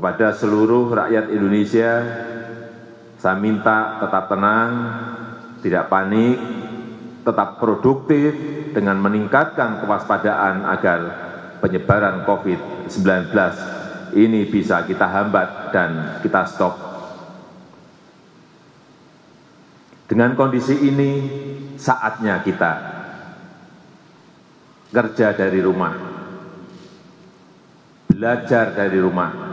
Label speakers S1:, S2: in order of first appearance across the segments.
S1: Kepada seluruh rakyat Indonesia, saya minta tetap tenang, tidak panik, tetap produktif dengan meningkatkan kewaspadaan agar penyebaran COVID-19 ini bisa kita hambat dan kita stop. Dengan kondisi ini, saatnya kita kerja dari rumah, belajar dari rumah,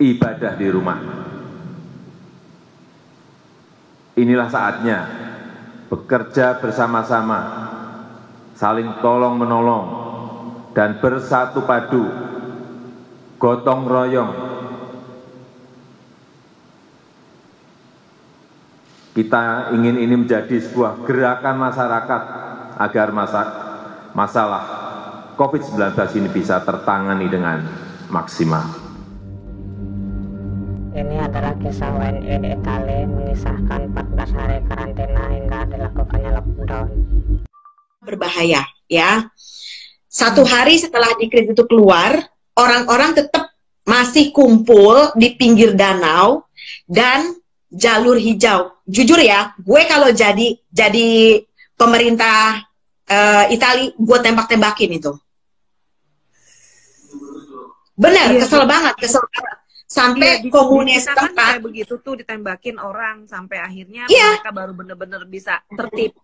S1: ibadah di rumah. Inilah saatnya bekerja bersama-sama, saling tolong-menolong, dan bersatu padu, gotong royong. Kita ingin ini menjadi sebuah gerakan masyarakat agar masa, masalah COVID-19 ini bisa tertangani dengan maksimal.
S2: Adalah kisah WNI di Italia mengisahkan 14 hari karantina hingga dilakukannya lockdown.
S3: Berbahaya, ya. Satu hari setelah dikrit itu keluar, orang-orang tetap masih kumpul di pinggir danau dan jalur hijau. Jujur ya, gue kalau jadi jadi pemerintah uh, Itali, gue tembak-tembakin itu. Benar, iya, kesel banget, kesel banget. Sampai iya, komunis
S4: kan kayak begitu tuh ditembakin orang sampai akhirnya iya. mereka baru bener-bener bisa tertib.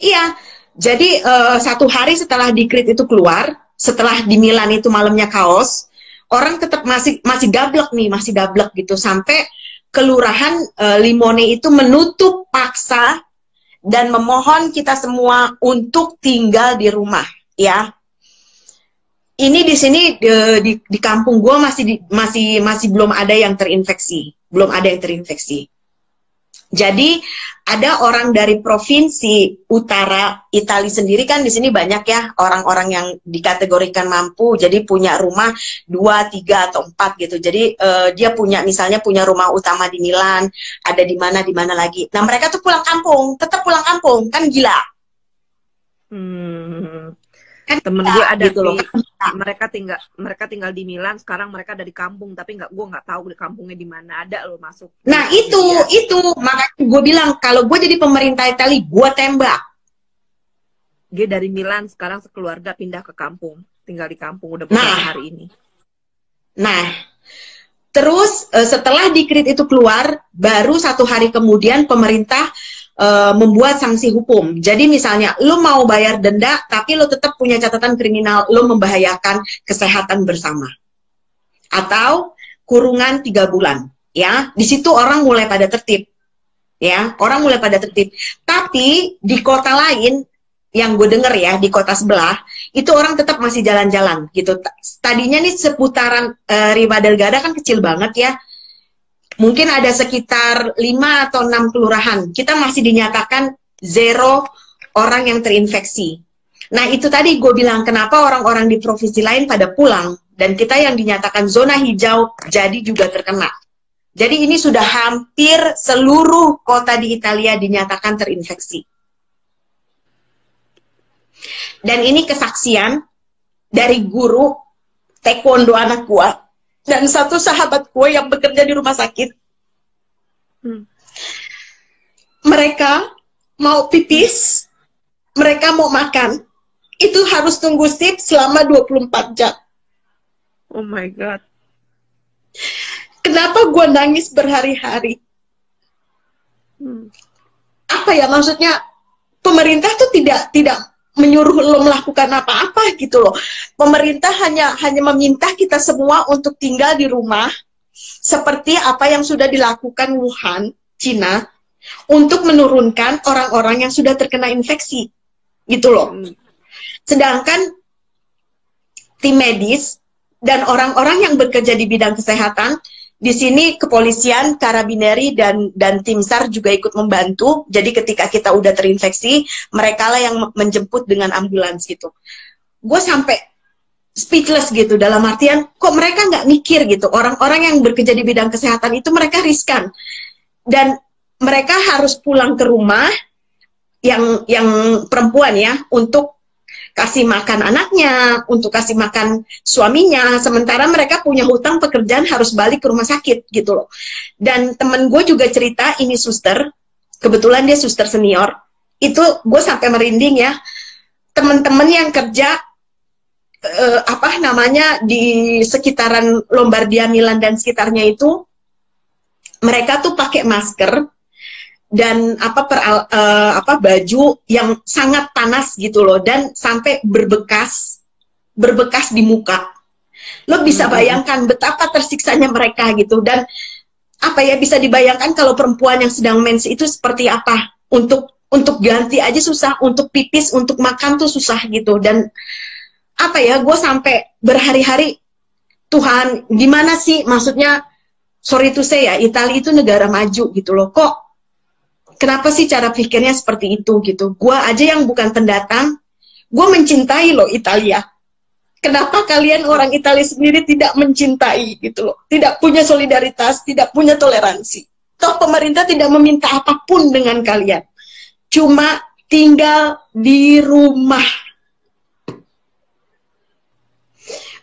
S3: Iya, jadi uh, satu hari setelah dikrit itu keluar, setelah di Milan itu malamnya kaos, orang tetap masih masih gablek nih, masih gablek gitu sampai kelurahan uh, Limone itu menutup paksa dan memohon kita semua untuk tinggal di rumah, ya ini di sini di, di, di kampung gue masih di, masih masih belum ada yang terinfeksi, belum ada yang terinfeksi. Jadi ada orang dari provinsi utara Italia sendiri kan di sini banyak ya orang-orang yang dikategorikan mampu, jadi punya rumah dua, tiga atau empat gitu. Jadi uh, dia punya misalnya punya rumah utama di Milan, ada di mana di mana lagi. Nah mereka tuh pulang kampung, tetap pulang kampung, kan gila.
S4: Hmm temen gue ada gitu loh. mereka tinggal mereka tinggal di Milan sekarang mereka ada di kampung tapi nggak gue nggak tahu di kampungnya di mana. Ada lo masuk.
S3: Nah itu ya. itu. Makanya gue bilang kalau gue jadi pemerintah Italia gue tembak.
S4: Dia dari Milan sekarang sekeluarga pindah ke kampung. Tinggal di kampung udah nah, hari ini.
S3: Nah terus eh, setelah dikrit itu keluar baru satu hari kemudian pemerintah uh, membuat sanksi hukum. Jadi misalnya lo mau bayar denda tapi lo tetap punya catatan kriminal, lo membahayakan kesehatan bersama. Atau kurungan tiga bulan, ya. Di situ orang mulai pada tertib, ya. Orang mulai pada tertib. Tapi di kota lain yang gue denger ya di kota sebelah itu orang tetap masih jalan-jalan gitu. Tadinya nih seputaran uh, Riva kan kecil banget ya mungkin ada sekitar 5 atau 6 kelurahan. Kita masih dinyatakan zero orang yang terinfeksi. Nah itu tadi gue bilang kenapa orang-orang di provinsi lain pada pulang dan kita yang dinyatakan zona hijau jadi juga terkena. Jadi ini sudah hampir seluruh kota di Italia dinyatakan terinfeksi. Dan ini kesaksian dari guru taekwondo anak gua dan satu sahabat gue yang bekerja di rumah sakit. Hmm. Mereka mau pipis, mereka mau makan, itu harus tunggu sip selama 24 jam.
S4: Oh my God.
S3: Kenapa gue nangis berhari-hari? Hmm. Apa ya maksudnya? Pemerintah tuh tidak tidak menyuruh lo melakukan apa-apa gitu loh. Pemerintah hanya hanya meminta kita semua untuk tinggal di rumah seperti apa yang sudah dilakukan Wuhan, Cina untuk menurunkan orang-orang yang sudah terkena infeksi. Gitu loh. Hmm. Sedangkan tim medis dan orang-orang yang bekerja di bidang kesehatan di sini kepolisian, karabineri dan dan tim SAR juga ikut membantu. Jadi ketika kita udah terinfeksi, mereka lah yang menjemput dengan ambulans gitu. Gue sampai speechless gitu dalam artian kok mereka nggak mikir gitu orang-orang yang bekerja di bidang kesehatan itu mereka riskan dan mereka harus pulang ke rumah yang yang perempuan ya untuk kasih makan anaknya, untuk kasih makan suaminya, sementara mereka punya hutang pekerjaan harus balik ke rumah sakit gitu loh. Dan temen gue juga cerita ini suster, kebetulan dia suster senior, itu gue sampai merinding ya, temen-temen yang kerja eh, apa namanya di sekitaran Lombardia, Milan dan sekitarnya itu mereka tuh pakai masker dan apa per, uh, apa baju yang sangat panas gitu loh dan sampai berbekas berbekas di muka. Lo bisa hmm. bayangkan betapa tersiksanya mereka gitu dan apa ya bisa dibayangkan kalau perempuan yang sedang mens itu seperti apa untuk untuk ganti aja susah, untuk pipis, untuk makan tuh susah gitu dan apa ya gue sampai berhari-hari Tuhan gimana sih maksudnya sorry to say ya Italia itu negara maju gitu loh kok kenapa sih cara pikirnya seperti itu gitu? Gua aja yang bukan pendatang, gue mencintai loh Italia. Kenapa kalian orang Italia sendiri tidak mencintai gitu loh? Tidak punya solidaritas, tidak punya toleransi. Toh pemerintah tidak meminta apa pun dengan kalian. Cuma tinggal di rumah.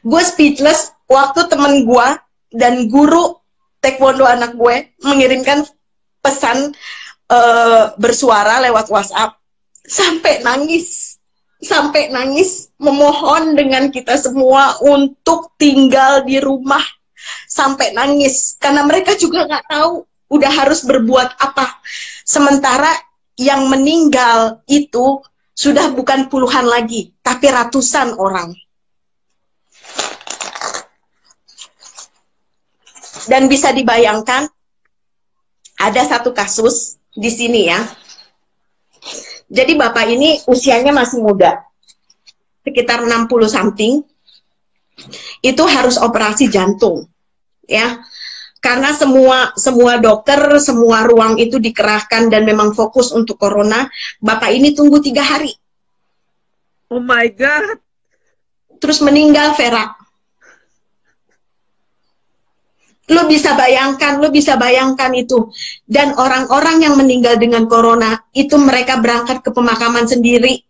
S3: Gue speechless waktu temen gue dan guru taekwondo anak gue mengirimkan pesan uh, bersuara lewat WhatsApp. Sampai nangis. Sampai nangis memohon dengan kita semua untuk tinggal di rumah. Sampai nangis. Karena mereka juga nggak tahu udah harus berbuat apa. Sementara yang meninggal itu sudah bukan puluhan lagi tapi ratusan orang. Dan bisa dibayangkan ada satu kasus di sini ya. Jadi Bapak ini usianya masih muda. Sekitar 60 something. Itu harus operasi jantung. Ya. Karena semua semua dokter, semua ruang itu dikerahkan dan memang fokus untuk corona, Bapak ini tunggu tiga hari.
S4: Oh my God.
S3: Terus meninggal Vera. Lo bisa bayangkan, lo bisa bayangkan itu. Dan orang-orang yang meninggal dengan corona, itu mereka berangkat ke pemakaman sendiri.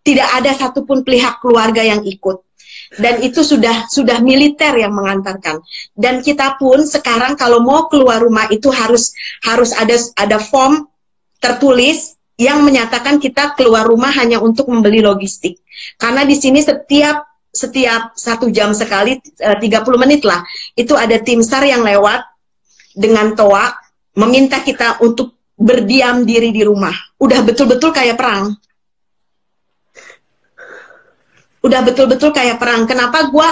S3: Tidak ada satupun pihak keluarga yang ikut. Dan itu sudah sudah militer yang mengantarkan. Dan kita pun sekarang kalau mau keluar rumah itu harus harus ada ada form tertulis yang menyatakan kita keluar rumah hanya untuk membeli logistik. Karena di sini setiap setiap satu jam sekali eh, tiga 30 menit lah. Itu ada tim sar yang lewat dengan toa meminta kita untuk berdiam diri di rumah. Udah betul-betul kayak perang. Udah betul-betul kayak perang. Kenapa gue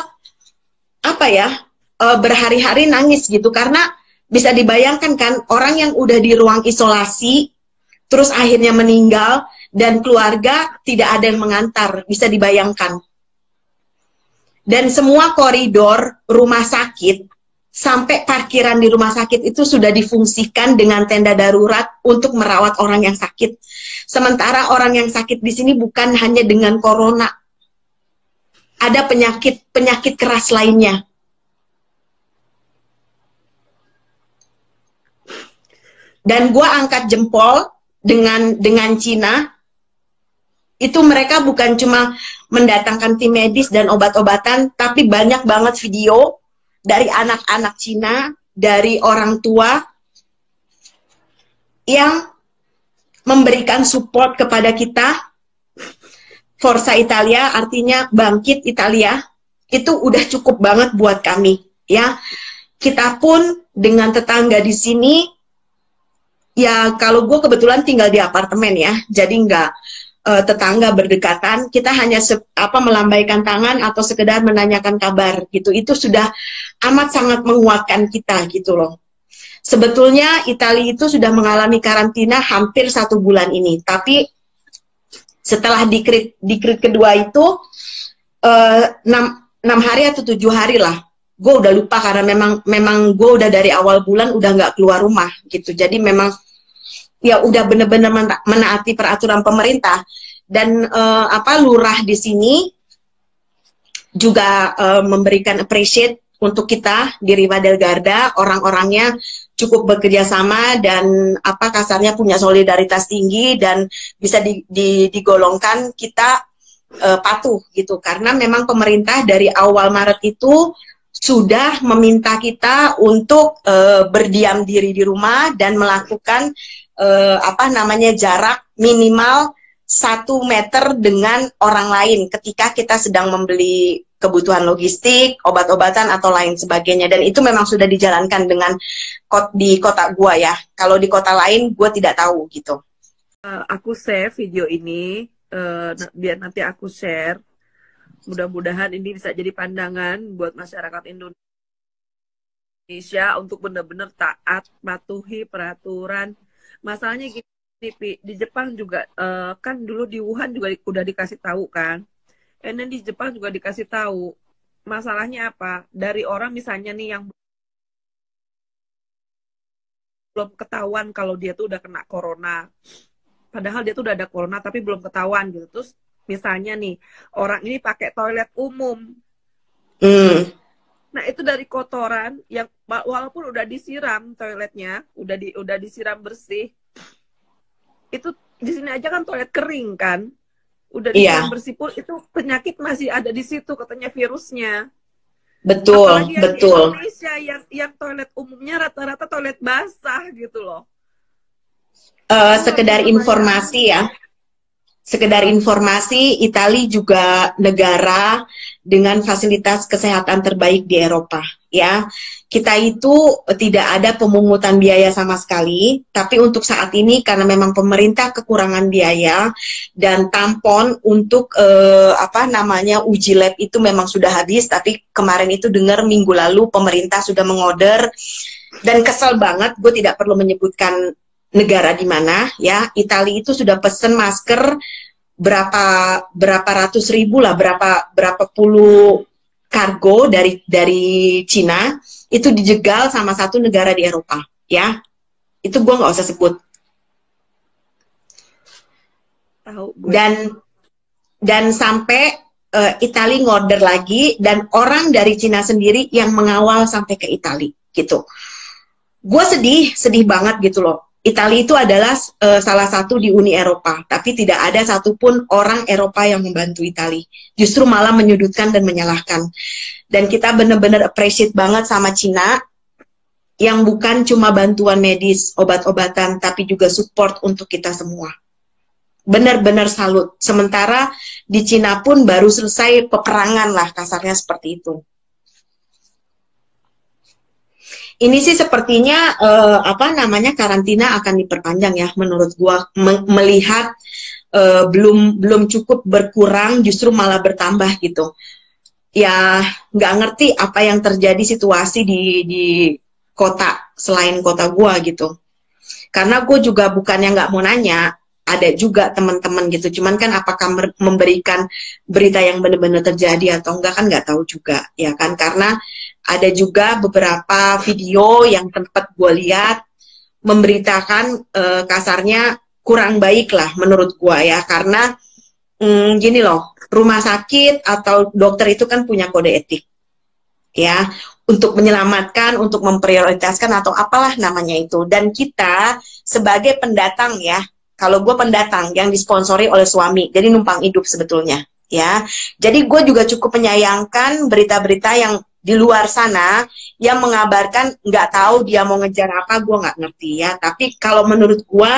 S3: apa ya uh, berhari-hari nangis gitu? Karena bisa dibayangkan kan orang yang udah di ruang isolasi terus akhirnya meninggal dan keluarga tidak ada yang mengantar. Bisa dibayangkan dan semua koridor rumah sakit sampai parkiran di rumah sakit itu sudah difungsikan dengan tenda darurat untuk merawat orang yang sakit. Sementara orang yang sakit di sini bukan hanya dengan corona. Ada penyakit-penyakit keras lainnya. Dan gue angkat jempol dengan dengan Cina itu mereka bukan cuma mendatangkan tim medis dan obat-obatan, tapi banyak banget video dari anak-anak Cina, dari orang tua yang memberikan support kepada kita. Forza Italia artinya bangkit Italia itu udah cukup banget buat kami ya. Kita pun dengan tetangga di sini ya kalau gue kebetulan tinggal di apartemen ya, jadi nggak uh, tetangga berdekatan, kita hanya se apa melambaikan tangan atau sekedar menanyakan kabar gitu. Itu sudah amat sangat menguatkan kita gitu loh. Sebetulnya Italia itu sudah mengalami karantina hampir satu bulan ini, tapi setelah dikrit dikrit kedua itu uh, enam hari atau tujuh hari lah gue udah lupa karena memang memang gue udah dari awal bulan udah nggak keluar rumah gitu jadi memang ya udah bener-bener menaati peraturan pemerintah. Dan uh, apa lurah di sini juga uh, memberikan appreciate untuk kita di Riva del Garda. Orang-orangnya cukup bekerja sama dan apa kasarnya punya solidaritas tinggi dan bisa di, di, digolongkan kita uh, patuh gitu. Karena memang pemerintah dari awal Maret itu sudah meminta kita untuk uh, berdiam diri di rumah dan melakukan uh, apa namanya jarak minimal satu meter dengan orang lain ketika kita sedang membeli kebutuhan logistik, obat-obatan atau lain sebagainya. Dan itu memang sudah dijalankan dengan kot di kota gua ya. Kalau di kota lain gua tidak tahu gitu.
S4: Uh, aku save video ini uh, biar nanti aku share. Mudah-mudahan ini bisa jadi pandangan buat masyarakat Indonesia untuk benar-benar taat patuhi peraturan. Masalahnya gini di, Jepang juga uh, kan dulu di Wuhan juga di, udah dikasih tahu kan. And di Jepang juga dikasih tahu. Masalahnya apa? Dari orang misalnya nih yang belum ketahuan kalau dia tuh udah kena corona padahal dia tuh udah ada corona tapi belum ketahuan gitu terus misalnya nih orang ini pakai toilet umum mm. Nah itu dari kotoran yang walaupun udah disiram toiletnya udah di udah disiram bersih itu di sini aja kan toilet kering kan udah disiram yeah. bersih pun itu penyakit masih ada di situ katanya virusnya
S3: betul Apalagi yang betul
S4: di Indonesia yang yang toilet umumnya rata-rata toilet basah gitu loh
S3: uh, sekedar informasi ya. Sekedar informasi, Italia juga negara dengan fasilitas kesehatan terbaik di Eropa, ya. Kita itu tidak ada pemungutan biaya sama sekali, tapi untuk saat ini karena memang pemerintah kekurangan biaya dan tampon untuk eh, apa namanya uji lab itu memang sudah habis, tapi kemarin itu dengar minggu lalu pemerintah sudah mengorder dan kesel banget, gue tidak perlu menyebutkan negara di mana ya Italia itu sudah pesen masker berapa berapa ratus ribu lah berapa berapa puluh kargo dari dari Cina itu dijegal sama satu negara di Eropa ya. Itu gue nggak usah sebut. Dan dan sampai uh, Italia ngorder lagi dan orang dari Cina sendiri yang mengawal sampai ke Italia gitu. Gue sedih sedih banget gitu loh Italia itu adalah uh, salah satu di Uni Eropa, tapi tidak ada satupun orang Eropa yang membantu Italia. Justru malah menyudutkan dan menyalahkan. Dan kita benar-benar appreciate banget sama Cina yang bukan cuma bantuan medis, obat-obatan, tapi juga support untuk kita semua. Benar-benar salut. Sementara di Cina pun baru selesai peperangan lah kasarnya seperti itu. Ini sih sepertinya uh, apa namanya karantina akan diperpanjang ya menurut gua me melihat uh, belum belum cukup berkurang justru malah bertambah gitu. Ya nggak ngerti apa yang terjadi situasi di di kota selain kota gua gitu. Karena gue juga bukan yang nggak mau nanya, ada juga teman-teman gitu. Cuman kan apakah memberikan berita yang benar-benar terjadi atau enggak kan nggak tahu juga ya kan karena ada juga beberapa video yang tempat gue lihat memberitakan uh, kasarnya kurang baik lah menurut gue ya. Karena mm, gini loh rumah sakit atau dokter itu kan punya kode etik ya. Untuk menyelamatkan untuk memprioritaskan atau apalah namanya itu. Dan kita sebagai pendatang ya kalau gue pendatang yang disponsori oleh suami jadi numpang hidup sebetulnya ya. Jadi gue juga cukup menyayangkan berita-berita yang di luar sana yang mengabarkan nggak tahu dia mau ngejar apa gue nggak ngerti ya. Tapi kalau menurut gue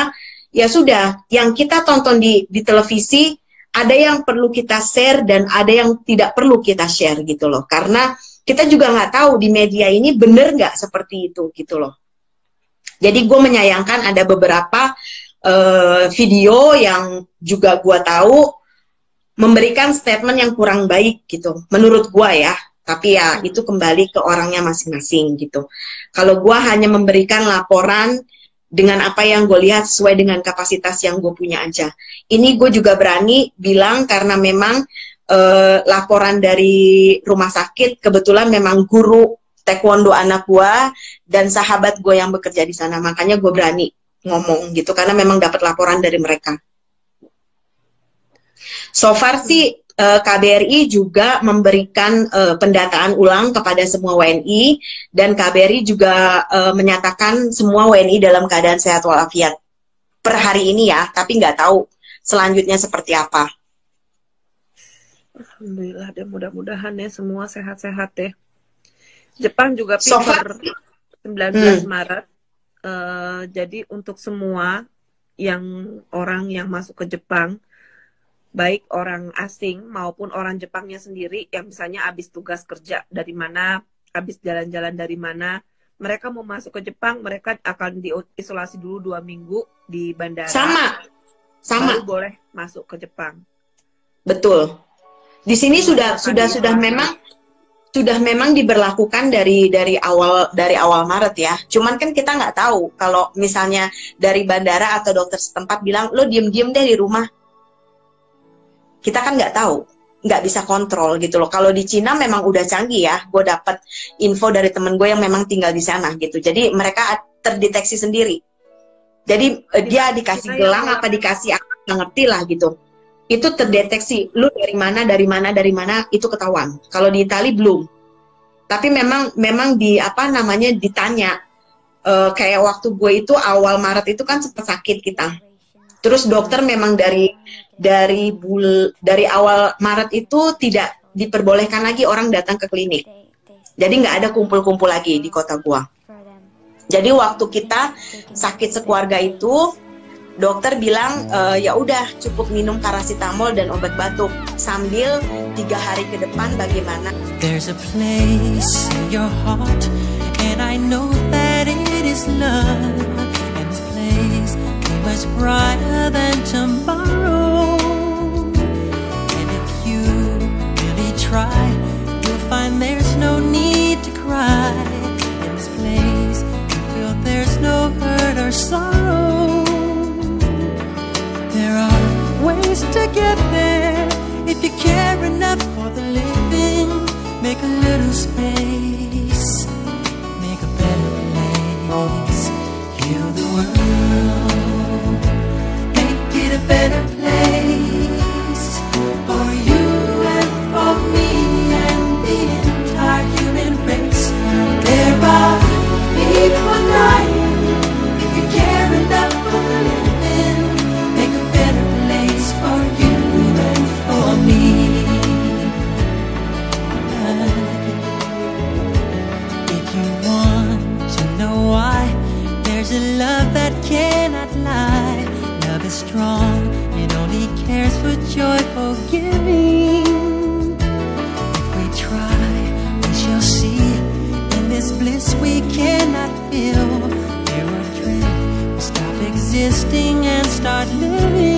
S3: ya sudah yang kita tonton di di televisi ada yang perlu kita share dan ada yang tidak perlu kita share gitu loh. Karena kita juga nggak tahu di media ini bener nggak seperti itu gitu loh. Jadi gue menyayangkan ada beberapa uh, video yang juga gue tahu memberikan statement yang kurang baik gitu menurut gue ya tapi ya itu kembali ke orangnya masing-masing gitu. Kalau gue hanya memberikan laporan dengan apa yang gue lihat sesuai dengan kapasitas yang gue punya aja. Ini gue juga berani bilang karena memang eh, laporan dari rumah sakit kebetulan memang guru taekwondo anak gue dan sahabat gue yang bekerja di sana. Makanya gue berani ngomong gitu karena memang dapat laporan dari mereka. So far sih Eh, KBRI juga memberikan uh, pendataan ulang kepada semua WNI dan KBRI juga uh, menyatakan semua WNI dalam keadaan sehat walafiat per hari ini ya, tapi nggak tahu selanjutnya seperti apa.
S4: Alhamdulillah deh mudah-mudahan ya semua sehat-sehat deh. Jepang juga pinter so 19 hmm. Maret. Uh, jadi untuk semua yang orang yang masuk ke Jepang, baik orang asing maupun orang Jepangnya sendiri yang misalnya habis tugas kerja dari mana, habis jalan-jalan dari mana, mereka mau masuk ke Jepang, mereka akan diisolasi dulu dua minggu di bandara.
S5: Sama, sama.
S4: Baru boleh masuk ke Jepang.
S5: Betul. Di sini sudah sudah sudah memang sudah memang diberlakukan dari dari awal dari awal Maret ya. Cuman kan kita nggak tahu kalau misalnya dari bandara atau dokter setempat bilang lo diem-diem deh di rumah. Kita kan nggak tahu, nggak bisa kontrol gitu loh. Kalau di Cina memang udah canggih ya. Gue dapat info dari temen gue yang memang tinggal di sana gitu. Jadi mereka terdeteksi sendiri. Jadi eh, dia dikasih gelang apa dikasih apa ngerti lah gitu itu terdeteksi lu dari mana dari mana dari mana itu ketahuan kalau di Itali belum tapi memang memang di apa namanya ditanya uh, kayak waktu gue itu awal Maret itu kan sempat sakit kita terus dokter memang dari dari bul dari awal Maret itu tidak diperbolehkan lagi orang datang ke klinik. Jadi nggak ada kumpul-kumpul lagi di kota gua. Jadi waktu kita sakit sekeluarga itu dokter bilang e, ya udah cukup minum paracetamol dan obat batuk sambil tiga hari ke depan bagaimana. There's a place in your heart and I know that it is love. and this place is brighter than tomorrow. And if you really try you'll find there's no need to cry. In this place you feel there's no hurt or sorrow. There are ways to get there is strong, it only cares for joyful giving. If we try, we shall see. In this bliss we cannot feel. Fear or dread, we stop existing and start living.